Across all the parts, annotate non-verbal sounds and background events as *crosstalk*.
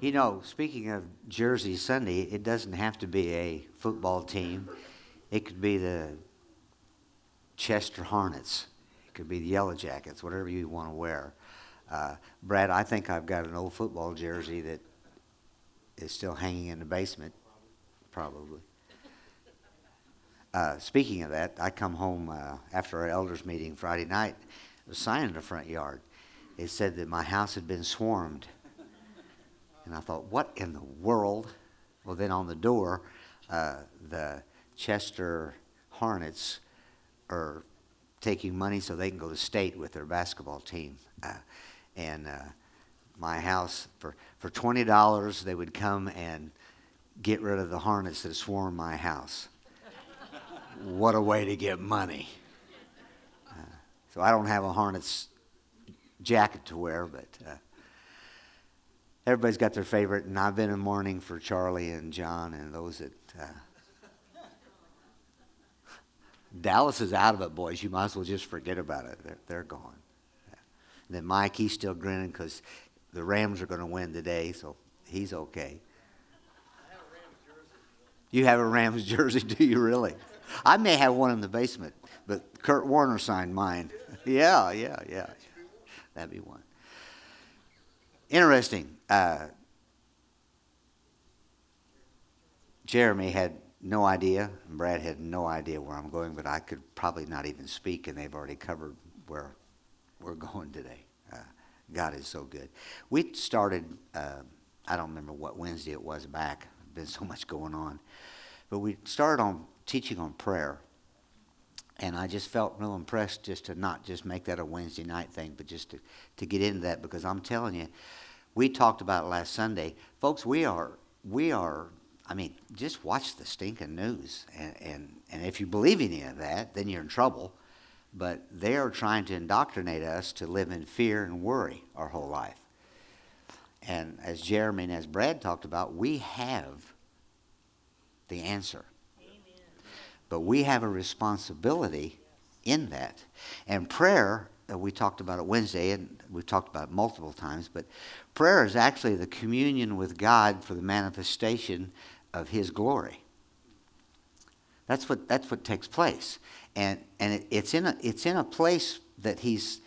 You know, speaking of Jersey Sunday, it doesn't have to be a football team. It could be the Chester Hornets. It could be the Yellow Jackets, whatever you want to wear. Uh, Brad, I think I've got an old football jersey that is still hanging in the basement, probably. Uh, speaking of that, I come home uh, after our elders meeting Friday night. A sign in the front yard. It said that my house had been swarmed. And I thought, what in the world? Well, then on the door, uh, the Chester Hornets are taking money so they can go to state with their basketball team. Uh, and uh, my house, for, for $20, they would come and get rid of the hornets that swarm my house what a way to get money. Uh, so I don't have a Hornets jacket to wear, but uh, everybody's got their favorite, and I've been in mourning for Charlie and John and those that. Uh, *laughs* Dallas is out of it, boys. You might as well just forget about it. They're, they're gone. And then Mike, he's still grinning because the Rams are going to win today, so he's okay. You have a Rams jersey, *laughs* do you really? I may have one in the basement, but Kurt Warner signed mine. *laughs* yeah, yeah, yeah. That'd be one. Interesting. Uh, Jeremy had no idea, and Brad had no idea where I'm going, but I could probably not even speak, and they've already covered where we're *laughs* going today. Uh, God is so good. We started, uh, I don't remember what Wednesday it was back, been so much going on, but we started on teaching on prayer. And I just felt real impressed just to not just make that a Wednesday night thing, but just to, to get into that because I'm telling you, we talked about it last Sunday. Folks, we are, we are, I mean, just watch the stinking news. And, and, and if you believe any of that, then you're in trouble. But they are trying to indoctrinate us to live in fear and worry our whole life. And as Jeremy and as Brad talked about, we have the answer. Amen. But we have a responsibility in that. And prayer, uh, we talked about it Wednesday, and we've talked about it multiple times, but prayer is actually the communion with God for the manifestation of His glory. That's what, that's what takes place. And, and it, it's, in a, it's in a place that he's,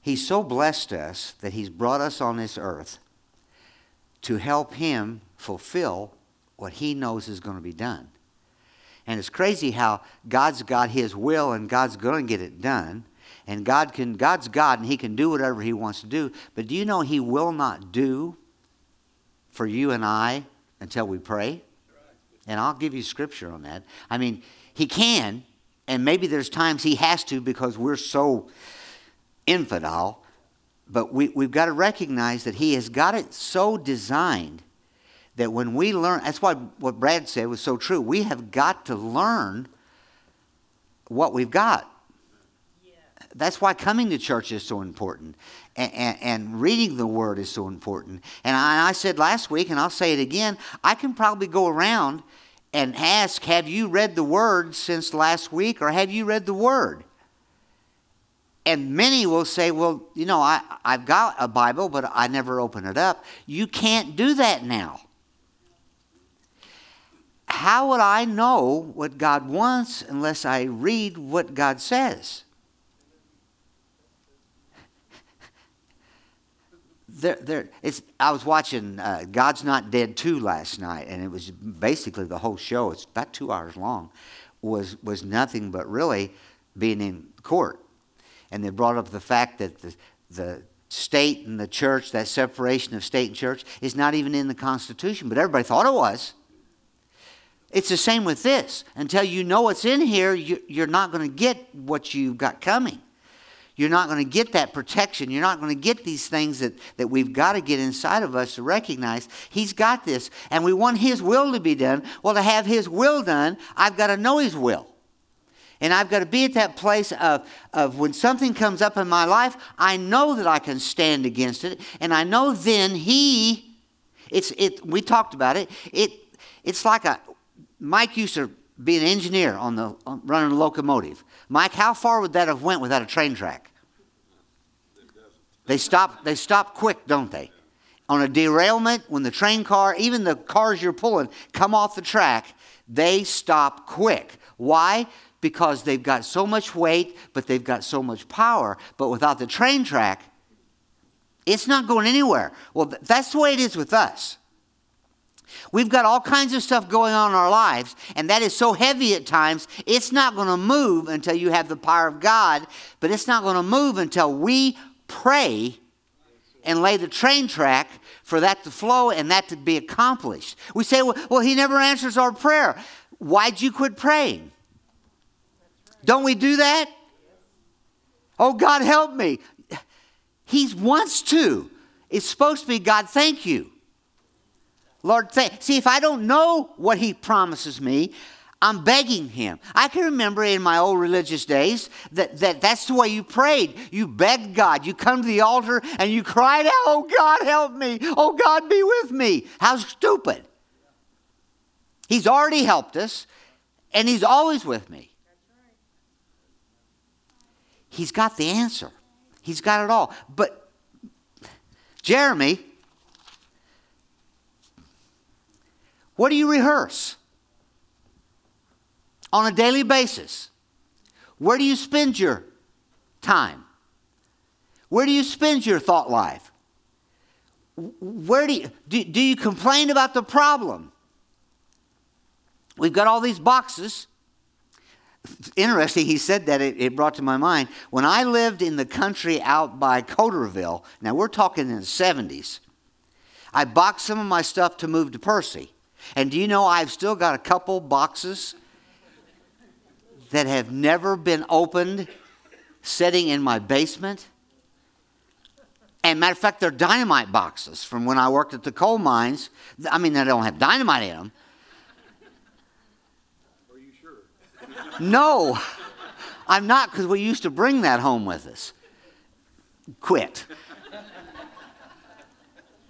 he's so blessed us that He's brought us on this earth to help Him fulfill what He knows is going to be done. And it's crazy how God's got his will and God's going to get it done. And God can God's God and he can do whatever he wants to do. But do you know he will not do for you and I until we pray? And I'll give you scripture on that. I mean, he can, and maybe there's times he has to because we're so infidel. But we, we've got to recognize that he has got it so designed that when we learn, that's why what Brad said was so true. We have got to learn what we've got. That's why coming to church is so important. And, and, and reading the Word is so important. And I, I said last week, and I'll say it again I can probably go around and ask, Have you read the Word since last week, or have you read the Word? And many will say, Well, you know, I, I've got a Bible, but I never open it up. You can't do that now how would I know what God wants unless I read what God says? There, there, it's, I was watching uh, God's Not Dead 2 last night, and it was basically the whole show, it's about two hours long, was, was nothing but really being in court. And they brought up the fact that the, the state and the church, that separation of state and church, is not even in the Constitution, but everybody thought it was. It's the same with this. Until you know what's in here, you're not going to get what you've got coming. You're not going to get that protection. You're not going to get these things that, that we've got to get inside of us to recognize He's got this. And we want His will to be done. Well, to have His will done, I've got to know His will. And I've got to be at that place of, of when something comes up in my life, I know that I can stand against it. And I know then He, it's, it, we talked about it, it it's like a, Mike used to be an engineer on the on running a locomotive. Mike, how far would that have went without a train track? They stop. They stop quick, don't they? on a derailment, when the train car, even the cars you're pulling, come off the track, they stop quick. Why? Because they've got so much weight, but they've got so much power. But without the train track, it's not going anywhere. Well, that's the way it is with us. We've got all kinds of stuff going on in our lives, and that is so heavy at times, it's not going to move until you have the power of God, but it's not going to move until we pray and lay the train track for that to flow and that to be accomplished. We say, well, well he never answers our prayer. Why'd you quit praying? Don't we do that? Oh, God, help me. He wants to. It's supposed to be, God, thank you. Lord, thank. See, if I don't know what He promises me, I'm begging him. I can remember in my old religious days that, that that's the way you prayed. You begged God. You come to the altar and you cried out, Oh God, help me. Oh God, be with me. How stupid. He's already helped us and He's always with me. He's got the answer, He's got it all. But Jeremy, what do you rehearse? on a daily basis? Where do you spend your time? Where do you spend your thought life? Where do you, do, do you complain about the problem? We've got all these boxes. Interesting, he said that, it, it brought to my mind. When I lived in the country out by Coulterville, now we're talking in the 70s, I boxed some of my stuff to move to Percy. And do you know I've still got a couple boxes that have never been opened sitting in my basement. And matter of fact, they're dynamite boxes from when I worked at the coal mines. I mean, they don't have dynamite in them. Are you sure? *laughs* no, I'm not because we used to bring that home with us. Quit.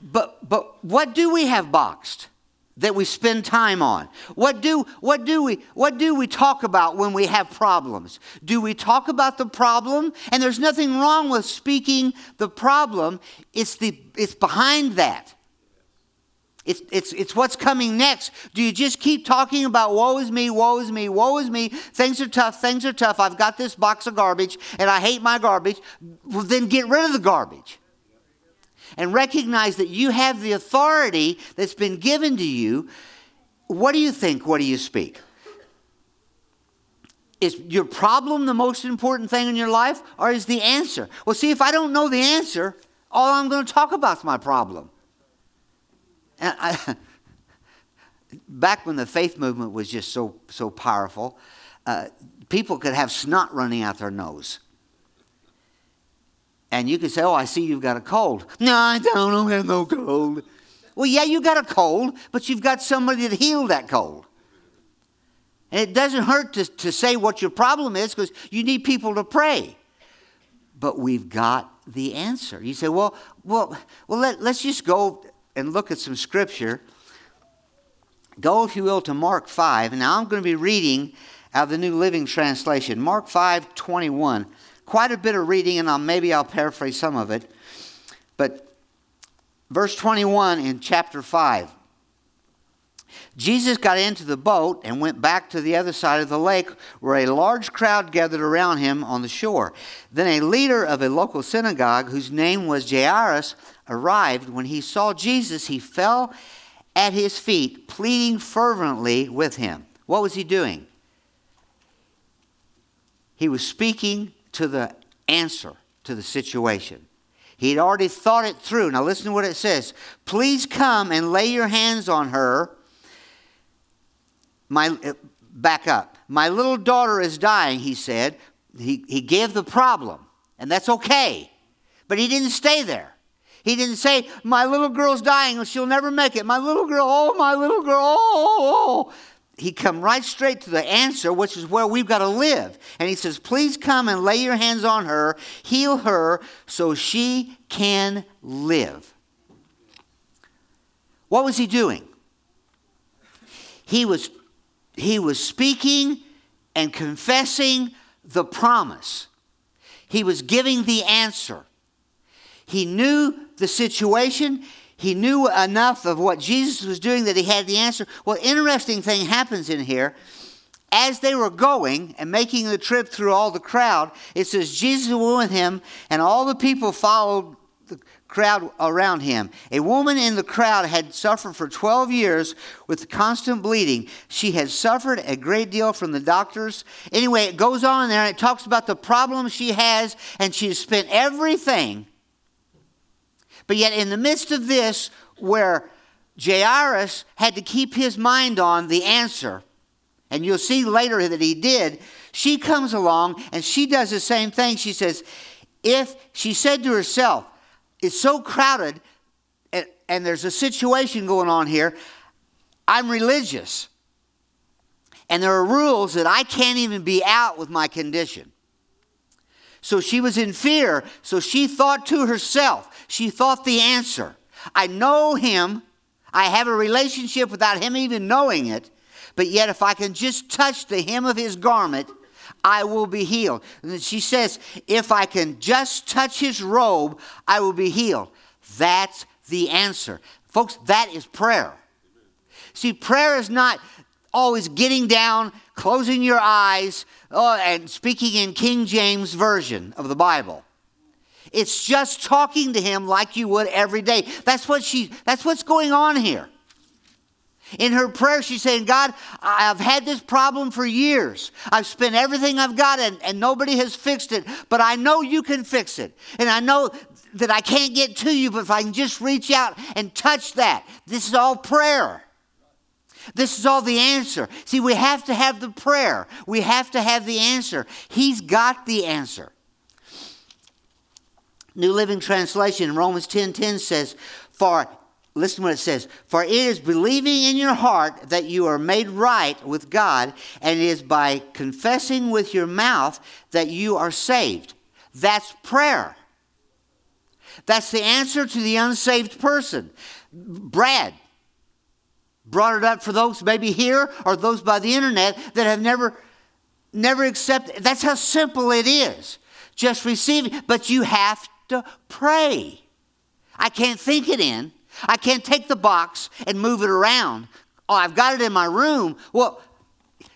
but, but what do we have boxed? That we spend time on? What do, what, do we, what do we talk about when we have problems? Do we talk about the problem? And there's nothing wrong with speaking the problem, it's, the, it's behind that. It's, it's, it's what's coming next. Do you just keep talking about woe is me, woe is me, woe is me, things are tough, things are tough, I've got this box of garbage and I hate my garbage? Well, then get rid of the garbage and recognize that you have the authority that's been given to you, what do you think? What do you speak? Is your problem the most important thing in your life, or is the answer? Well, see, if I don't know the answer, all I'm going to talk about is my problem. And I, *laughs* back when the faith movement was just so so powerful, uh, people could have snot running out their nose. And you can say, Oh, I see you've got a cold. No, I don't, I don't have no cold. Well, yeah, you got a cold, but you've got somebody to heal that cold. And it doesn't hurt to, to say what your problem is because you need people to pray. But we've got the answer. You say, well, well, well let, let's just go and look at some scripture. Go, if you will, to Mark 5. And now I'm going to be reading out of the New Living Translation. Mark 5 21 quite a bit of reading, and I'll, maybe I'll paraphrase some of it. But verse 21 in chapter 5 Jesus got into the boat and went back to the other side of the lake where a large crowd gathered around him on the shore. Then a leader of a local synagogue, whose name was Jairus, arrived. When he saw Jesus, he fell at his feet, pleading fervently with him. What was he doing? He was speaking to the answer to the situation. He'd already thought it through. Now, listen to what it says. Please come and lay your hands on her. My, uh, back up. My little daughter is dying, he said. He, he gave the problem, and that's okay. But he didn't stay there. He didn't say, My little girl's dying, she'll never make it. My little girl, oh, my little girl, oh, oh, oh he come right straight to the answer, which is where we've got to live. And he says, Please come and lay your hands on her, heal her, so she can live. What was he doing? He was, he was speaking and confessing the promise. He was giving the answer. He knew the situation. He knew enough of what Jesus was doing that he had the answer. Well, interesting thing happens in here. As they were going and making the trip through all the crowd, it says Jesus went with him, and all the people followed the crowd around him. A woman in the crowd had suffered for 12 years with constant bleeding. She had suffered a great deal from the doctors. Anyway, it goes on there and it talks about the problem she has, and she has spent everything but yet, in the midst of this, where Jairus had to keep his mind on the answer, and you'll see later that he did, she comes along and she does the same thing. She says, If she said to herself, It's so crowded and, and there's a situation going on here, I'm religious. And there are rules that I can't even be out with my condition. So she was in fear. So she thought to herself, she thought the answer. I know him. I have a relationship without him even knowing it. But yet, if I can just touch the hem of his garment, I will be healed. And she says, if I can just touch his robe, I will be healed. That's the answer. Folks, that is prayer. See, prayer is not always getting down, closing your eyes, oh, and speaking in King James Version of the Bible. It's just talking to him like you would every day. That's what she that's what's going on here. In her prayer, she's saying, God, I've had this problem for years. I've spent everything I've got and, and nobody has fixed it, but I know you can fix it. And I know that I can't get to you, but if I can just reach out and touch that, this is all prayer. This is all the answer. See, we have to have the prayer. We have to have the answer. He's got the answer. New Living Translation, Romans 10 10 says, For, listen what it says, for it is believing in your heart that you are made right with God, and it is by confessing with your mouth that you are saved. That's prayer. That's the answer to the unsaved person. Brad, brought it up for those maybe here or those by the internet that have never never accepted that's how simple it is. Just receive it but you have to pray. I can't think it in. I can't take the box and move it around. Oh i've got it in my room. Well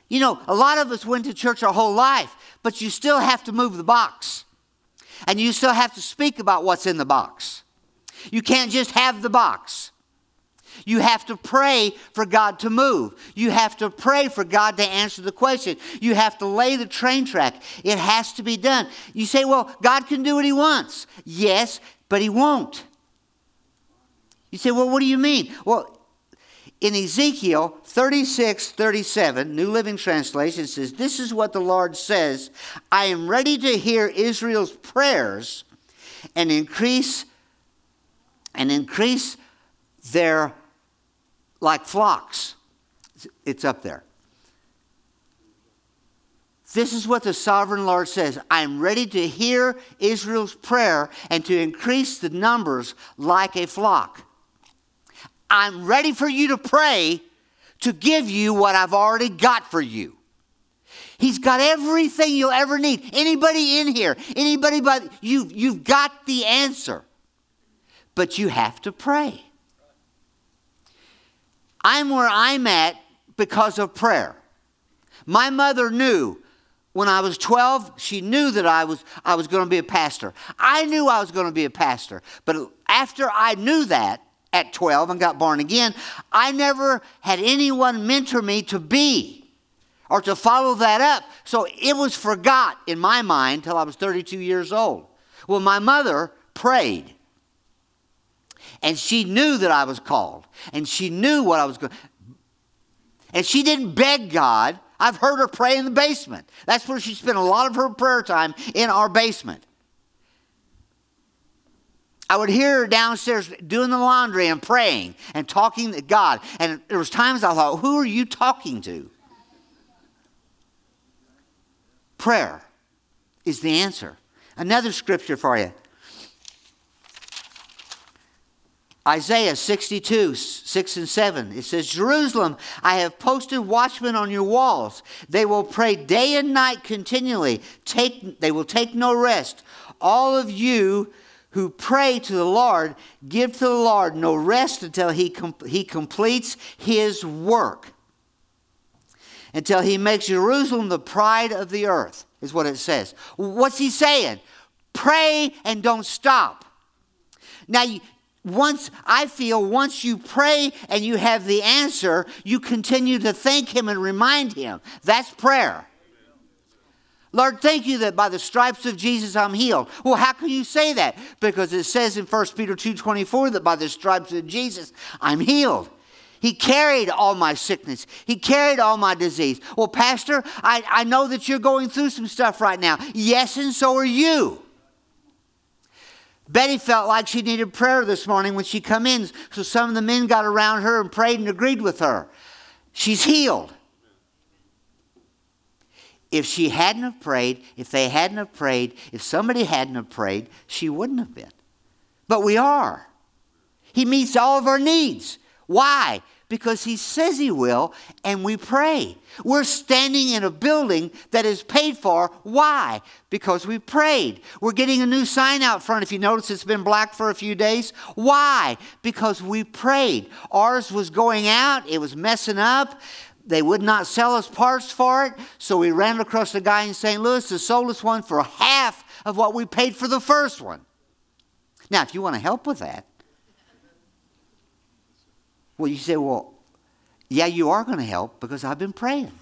you know a lot of us went to church our whole life but you still have to move the box. And you still have to speak about what's in the box. You can't just have the box you have to pray for God to move. You have to pray for God to answer the question. You have to lay the train track. It has to be done. You say, well, God can do what He wants. Yes, but He won't. You say, well, what do you mean? Well, in Ezekiel 36 37, New Living Translation says, This is what the Lord says I am ready to hear Israel's prayers and increase and increase their like flocks. It's up there. This is what the sovereign Lord says I am ready to hear Israel's prayer and to increase the numbers like a flock. I'm ready for you to pray to give you what I've already got for you. He's got everything you'll ever need. Anybody in here, anybody but you, you've got the answer. But you have to pray. I'm where I'm at because of prayer. My mother knew when I was 12, she knew that I was, I was going to be a pastor. I knew I was going to be a pastor. But after I knew that at 12 and got born again, I never had anyone mentor me to be or to follow that up. So it was forgot in my mind till I was 32 years old. Well, my mother prayed. And she knew that I was called. And she knew what I was going And she didn't beg God. I've heard her pray in the basement. That's where she spent a lot of her prayer time in our basement. I would hear her downstairs doing the laundry and praying and talking to God. And there was times I thought, who are you talking to? Prayer is the answer. Another scripture for you. Isaiah 62, 6 and 7. It says, Jerusalem, I have posted watchmen on your walls. They will pray day and night continually. Take, they will take no rest. All of you who pray to the Lord give to the Lord no rest until he, com- he completes his work. Until he makes Jerusalem the pride of the earth, is what it says. What's he saying? Pray and don't stop. Now, once I feel once you pray and you have the answer, you continue to thank him and remind him. That's prayer. Lord, thank you that by the stripes of Jesus I'm healed. Well, how can you say that? Because it says in 1 Peter 2:24 that by the stripes of Jesus I'm healed. He carried all my sickness. He carried all my disease. Well, Pastor, I, I know that you're going through some stuff right now. Yes, and so are you. Betty felt like she needed prayer this morning when she come in, so some of the men got around her and prayed and agreed with her. She's healed if she hadn't have prayed, if they hadn't have prayed, if somebody hadn't have prayed, she wouldn't have been. But we are. He meets all of our needs. Why? Because he says he will, and we pray. We're standing in a building that is paid for. Why? Because we prayed. We're getting a new sign out front. If you notice, it's been black for a few days. Why? Because we prayed. Ours was going out, it was messing up. They would not sell us parts for it, so we ran across a guy in St. Louis who sold us one for half of what we paid for the first one. Now, if you want to help with that, well, you say, well, yeah, you are going to help because I've been praying.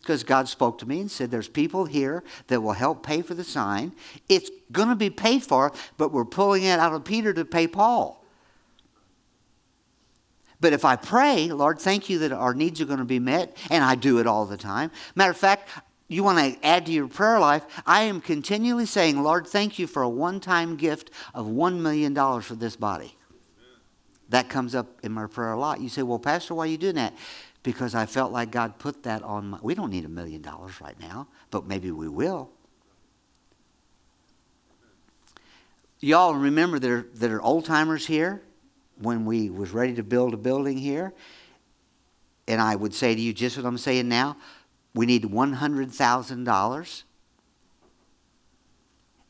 Because God spoke to me and said, There's people here that will help pay for the sign. It's going to be paid for, but we're pulling it out of Peter to pay Paul. But if I pray, Lord, thank you that our needs are going to be met, and I do it all the time. Matter of fact, you want to add to your prayer life, I am continually saying, Lord, thank you for a one time gift of $1 million for this body. That comes up in my prayer a lot. You say, Well, Pastor, why are you doing that? Because I felt like God put that on my. We don't need a million dollars right now, but maybe we will. Y'all remember there, there are old timers here? when we was ready to build a building here, and I would say to you just what I'm saying now, we need $100,000.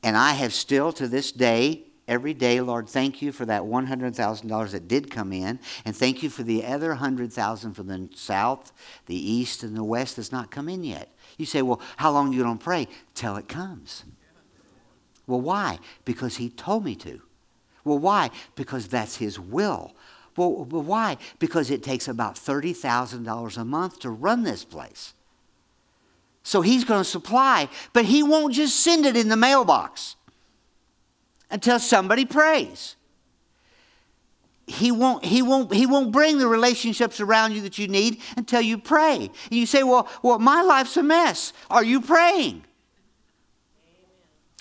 And I have still to this day, every day, Lord, thank you for that $100,000 that did come in, and thank you for the other 100,000 from the south, the east, and the west that's not come in yet. You say, well, how long you to pray? Till it comes. Well, why? Because he told me to. Well, why? Because that's His will. Well, why? Because it takes about $30,000 a month to run this place. So He's going to supply, but He won't just send it in the mailbox until somebody prays. He won't, he, won't, he won't bring the relationships around you that you need until you pray. And you say, well, well, my life's a mess. Are you praying?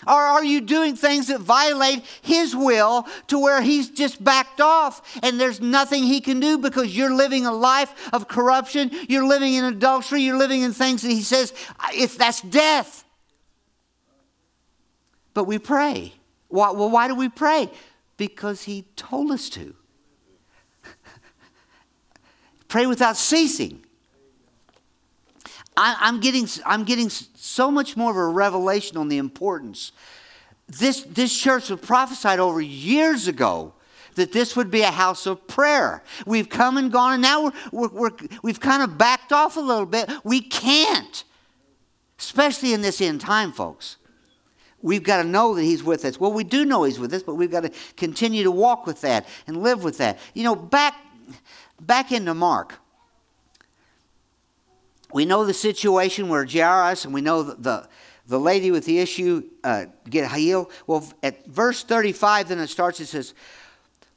Or are you doing things that violate His will to where He's just backed off and there's nothing He can do because you're living a life of corruption, you're living in adultery, you're living in things that He says, if that's death. But we pray. Why, well, why do we pray? Because He told us to. *laughs* pray without ceasing. I, am getting, I'm getting so much more of a revelation on the importance. This, this church was prophesied over years ago that this would be a house of prayer. We've come and gone, and now we're, we're, we have kind of backed off a little bit. We can't, especially in this end time, folks. We've got to know that He's with us. Well, we do know He's with us, but we've got to continue to walk with that and live with that. You know, back, back into Mark we know the situation where Jairus and we know the, the, the lady with the issue uh, get healed. Well, at verse 35, then it starts, it says,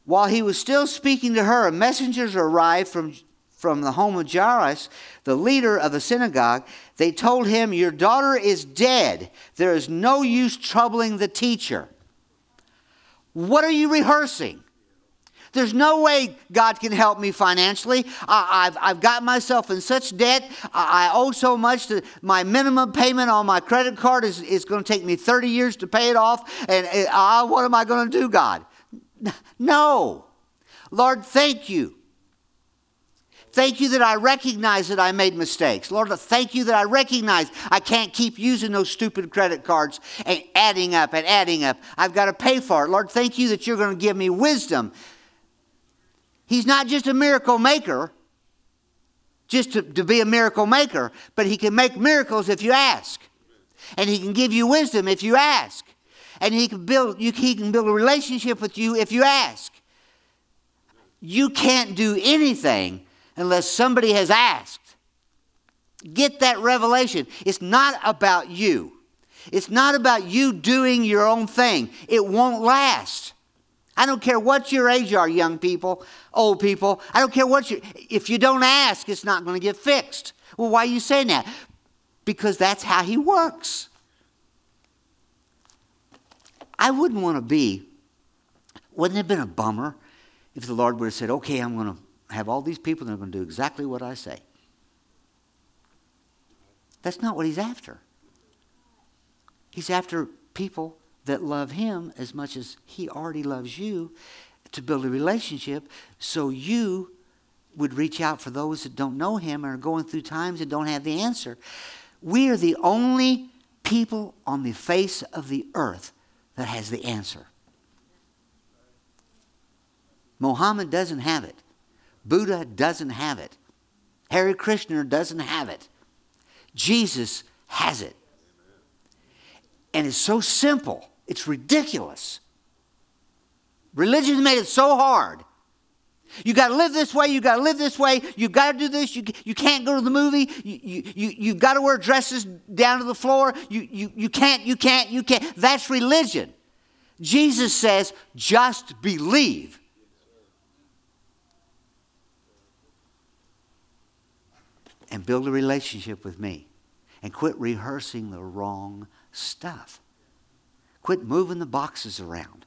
While he was still speaking to her, messengers arrived from, from the home of Jairus, the leader of the synagogue. They told him, Your daughter is dead. There is no use troubling the teacher. What are you rehearsing? There's no way God can help me financially. I, have I've got myself in such debt. I, I, owe so much that my minimum payment on my credit card is, is going to take me 30 years to pay it off. And uh, what am I going to do, God? *laughs* No. Lord, thank you. Thank you that I recognize that I made mistakes. Lord, thank you that I recognize I can't keep using those stupid credit cards and adding up and adding up. I've got to pay for it. Lord, thank you that you're going to give me wisdom. He's not just a miracle maker, just to, to be a miracle maker, but he can make miracles if you ask. And he can give you wisdom if you ask. And he can build, you, he can build a relationship with you if you ask. You can't do anything unless somebody has asked. Get that revelation. It's not about you. It's not about you doing your own thing. It won't last. I don't care what your age are, young people, old people. I don't care what you if you don't ask, it's not going to get fixed. Well, why are you saying that? Because that's how he works. I wouldn't want to be, wouldn't it have been a bummer if the Lord would have said, okay, I'm going to have all these people that are going to do exactly what I say. That's not what he's after. He's after people that love him as much as he already loves you to build a relationship so you would reach out for those that don't know him and are going through times and don't have the answer. We are the only people on the face of the earth that has the answer. Mohammed doesn't have it. Buddha doesn't have it. Hare Krishna doesn't have it. Jesus has it. And it's so simple, it's ridiculous. Religion made it so hard. You got to live this way. You got to live this way. You got to do this. You, you can't go to the movie. You, you, you, you've got to wear dresses down to the floor. You, you, you can't, you can't, you can't. That's religion. Jesus says, just believe. And build a relationship with me and quit rehearsing the wrong stuff. Quit moving the boxes around.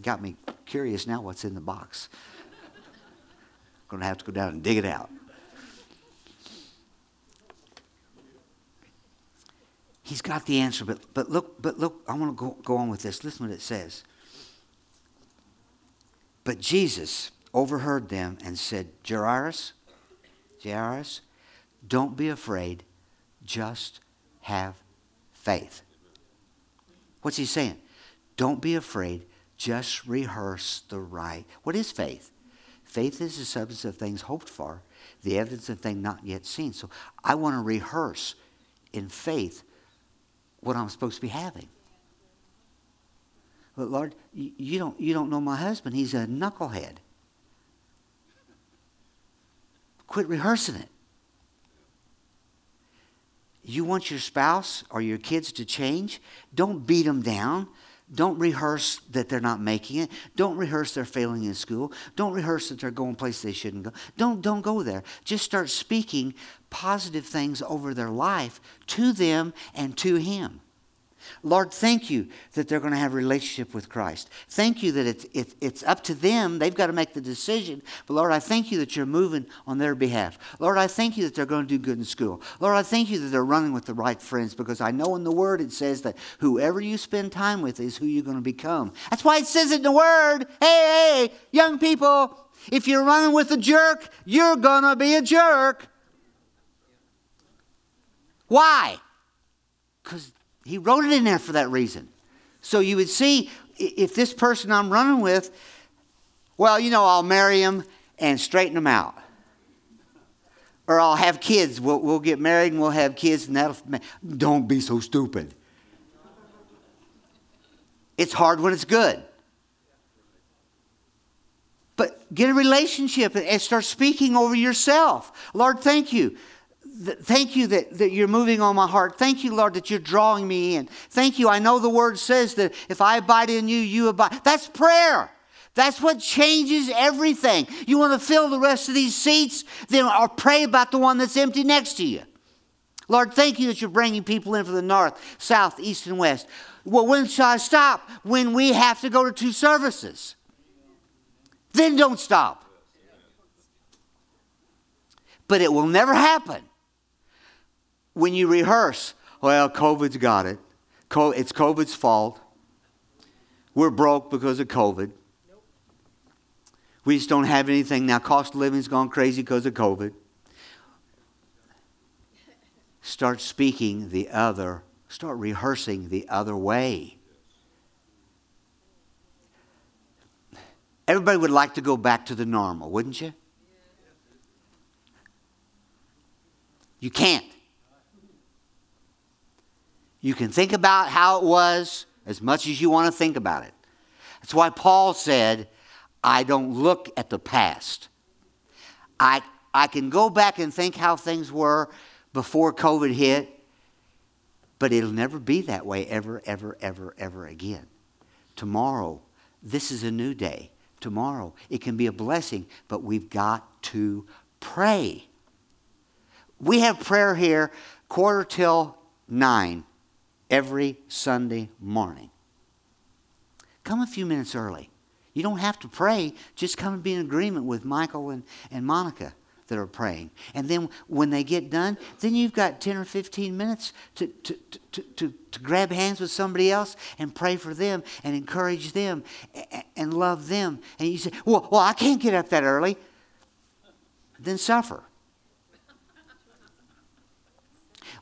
Got me curious now what's in the box. *laughs* Going to have to go down and dig it out. He's got the answer, but, but look, but look, I want to go, go on with this. Listen what it says. But Jesus overheard them and said, Jairus, Jairus, don't be afraid, just have faith. What's he saying? Don't be afraid, just rehearse the right. What is faith? Faith is the substance of things hoped for, the evidence of things not yet seen. So I want to rehearse in faith what I'm supposed to be having. But Lord, you don't, you don't know my husband. He's a knucklehead. Quit rehearsing it. You want your spouse or your kids to change? Don't beat them down. Don't rehearse that they're not making it. Don't rehearse they're failing in school. Don't rehearse that they're going places they shouldn't go. Don't, don't go there. Just start speaking positive things over their life to them and to Him. Lord, thank you that they're going to have a relationship with Christ. Thank you that it's, it, it's up to them. They've got to make the decision. But Lord, I thank you that you're moving on their behalf. Lord, I thank you that they're going to do good in school. Lord, I thank you that they're running with the right friends because I know in the Word it says that whoever you spend time with is who you're going to become. That's why it says in the Word. Hey, hey, young people, if you're running with a jerk, you're going to be a jerk. Why? Because he wrote it in there for that reason. So you would see if this person I'm running with, well, you know, I'll marry him and straighten him out. Or I'll have kids. We'll, we'll get married and we'll have kids, and that'll. Don't be so stupid. It's hard when it's good. But get a relationship and start speaking over yourself. Lord, thank you thank you that, that you're moving on my heart. Thank you, Lord, that you're drawing me in. Thank you. I know the word says that if I abide in you, you abide. That's prayer. That's what changes everything. You want to fill the rest of these seats? Then or pray about the one that's empty next to you. Lord, thank you that you're bringing people in from the north, south, east, and west. Well, when shall I stop? When we have to go to two services. Then don't stop. But it will never happen when you rehearse, well, COVID's got it. It's COVID's fault. We're broke because of COVID. We just don't have anything. Now, cost of living's gone crazy because of COVID. Start speaking the other, start rehearsing the other way. Everybody would like to go back to the normal, wouldn't you? You can't. You can think about how it was as much as you want to think about it. That's why Paul said, I don't look at the past. I, I can go back and think how things were before COVID hit, but it'll never be that way ever, ever, ever, ever again. Tomorrow, this is a new day. Tomorrow, it can be a blessing, but we've got to pray. We have prayer here quarter till nine every Sunday morning. Come a few minutes early. You don't have to pray, just come and be in agreement with Michael and, and Monica that are praying. And then when they get done, then you've got 10 or 15 minutes to, to, to, to, to grab hands with somebody else and pray for them and encourage them and, and love them. And you say, well, well, I can't get up that early. Then suffer.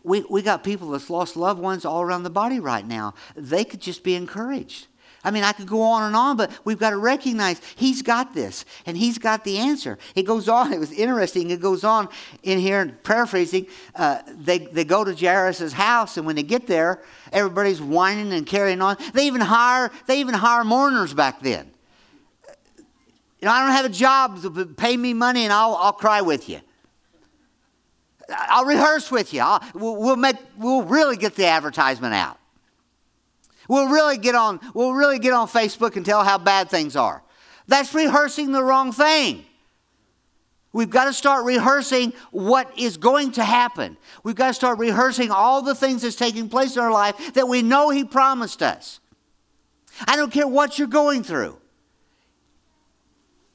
We, we got people that's lost loved ones all around the body right now. They could just be encouraged. I mean, I could go on and on, but we've got to recognize he's got this and he's got the answer. It goes on. It was interesting. It goes on in here, paraphrasing. Uh, they, they go to Jairus' house, and when they get there, everybody's whining and carrying on. They even hire, they even hire mourners back then. You know, I don't have a job, pay me money and I'll, I'll cry with you. I'll rehearse with you. I'll, we'll, make, we'll really get the advertisement out. We'll really get on, we'll really get on Facebook and tell how bad things are. That's rehearsing the wrong thing. We've got to start rehearsing what is going to happen. We've got to start rehearsing all the things that's taking place in our life that we know He promised us. I don't care what you're going through.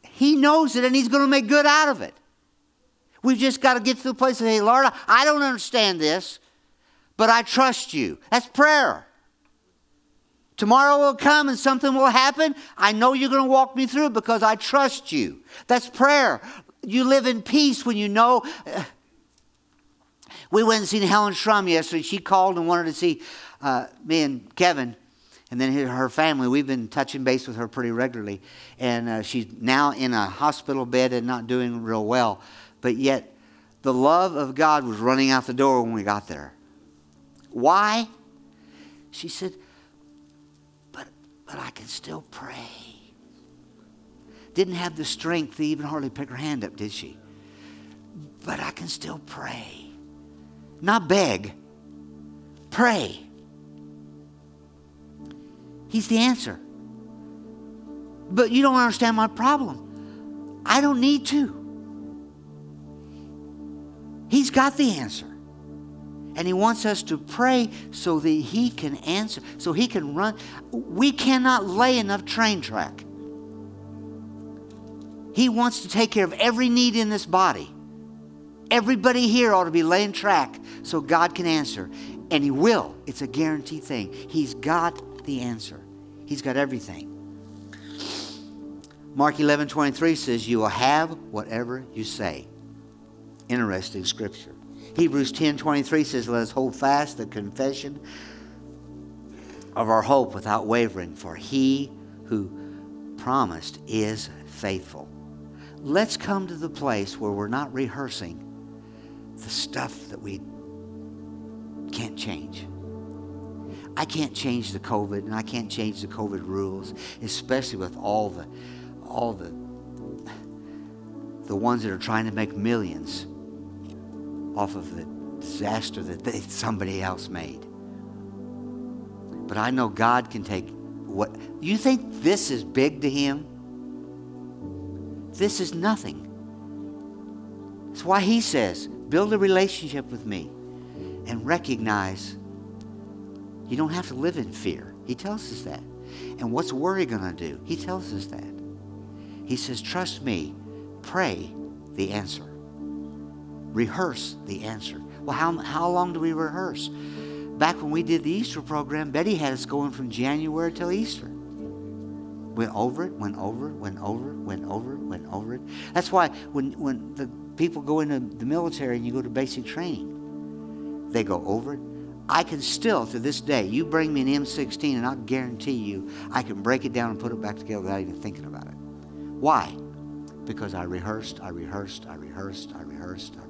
He knows it and He's going to make good out of it. We've just got to get to the place of, hey, Lord, I don't understand this, but I trust you. That's prayer. Tomorrow will come and something will happen. I know you're going to walk me through because I trust you. That's prayer. You live in peace when you know. We went and seen Helen Shrum yesterday. She called and wanted to see uh, me and Kevin and then her family. We've been touching base with her pretty regularly. And uh, she's now in a hospital bed and not doing real well but yet the love of God was running out the door when we got there. Why? She said, but, but I can still pray. Didn't have the strength to even hardly pick her hand up, did she? But I can still pray. Not beg, pray. He's the answer. But you don't understand my problem. I don't need to. He's got the answer. And He wants us to pray so that He can answer, so He can run. We cannot lay enough train track. He wants to take care of every need in this body. Everybody here ought to be laying track so God can answer. And He will. It's a guaranteed thing. He's got the answer, He's got everything. Mark 11 23 says, You will have whatever you say. Interesting scripture. Hebrews 10 23 says, Let us hold fast the confession of our hope without wavering, for he who promised is faithful. Let's come to the place where we're not rehearsing the stuff that we can't change. I can't change the COVID, and I can't change the COVID rules, especially with all the, all the, the ones that are trying to make millions off of the disaster that they, somebody else made. But I know God can take what. You think this is big to Him? This is nothing. That's why He says, build a relationship with me and recognize you don't have to live in fear. He tells us that. And what's worry going to do? He tells us that. He says, trust me, pray the answer rehearse the answer. Well, how, how long do we rehearse? Back when we did the Easter program, Betty had us going from January till Easter. Went over it, went over it, went over it, went over it, went over it. That's why when, when the people go into the military and you go to basic training, they go over it. I can still, to this day, you bring me an M16 and I'll guarantee you I can break it down and put it back together without even thinking about it. Why? Because I rehearsed, I rehearsed, I rehearsed, I rehearsed, I rehearsed.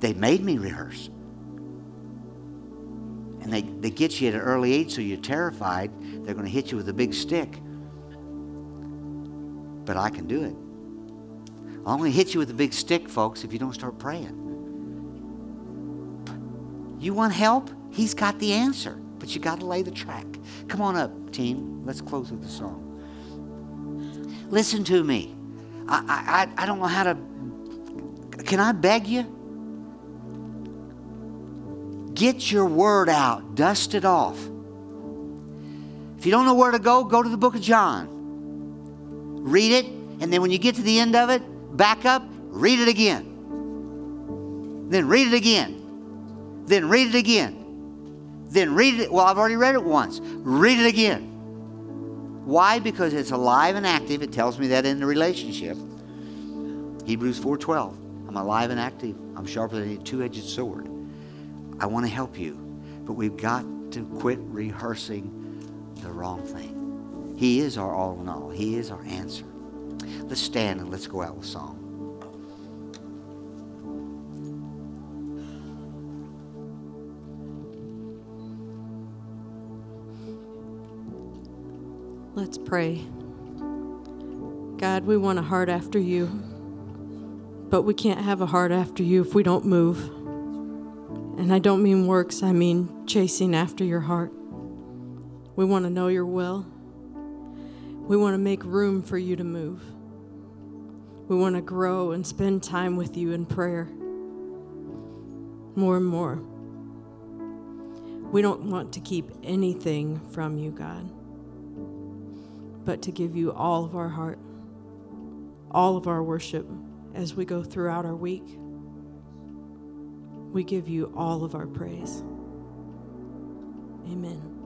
They made me rehearse. And they, they get you at an early age so you're terrified. They're going to hit you with a big stick but I can do it. I'll only hit you with a big stick, folks, if you don't start praying. You want help? He's got the answer, but you got to lay the track. Come on up, team. Let's close with the song. Listen to me. I, I, I don't know how to. Can I beg you? Get your word out, dust it off. If you don't know where to go, go to the book of John read it, and then when you get to the end of it, back up, read it again. Then read it again. Then read it again. Then read it. Well, I've already read it once. Read it again. Why? Because it's alive and active. It tells me that in the relationship. Hebrews 4:12. I'm alive and active. I'm sharper than a two-edged sword. I want to help you, but we've got to quit rehearsing the wrong thing. He is our all in all. He is our answer. Let's stand and let's go out with song. Let's pray. God, we want a heart after you, but we can't have a heart after you if we don't move. And I don't mean works, I mean chasing after your heart. We want to know your will. We want to make room for you to move. We want to grow and spend time with you in prayer more and more. We don't want to keep anything from you, God, but to give you all of our heart, all of our worship as we go throughout our week. We give you all of our praise. Amen.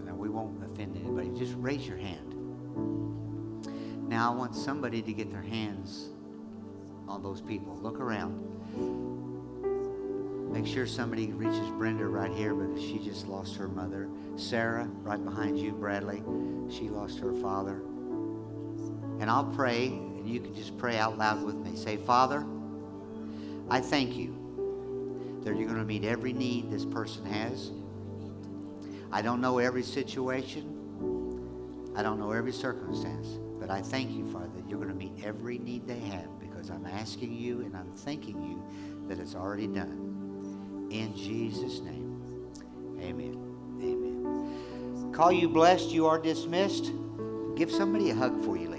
Something. Now, we won't offend anybody. Just raise your hand. Now, I want somebody to get their hands on those people. Look around. Make sure somebody reaches Brenda right here because she just lost her mother. Sarah, right behind you, Bradley, she lost her father. And I'll pray, and you can just pray out loud with me. Say, Father, I thank you that you're going to meet every need this person has. I don't know every situation. I don't know every circumstance. But I thank you, Father, that you're going to meet every need they have because I'm asking you and I'm thanking you that it's already done. In Jesus' name, amen. Amen. Call you blessed. You are dismissed. Give somebody a hug for you.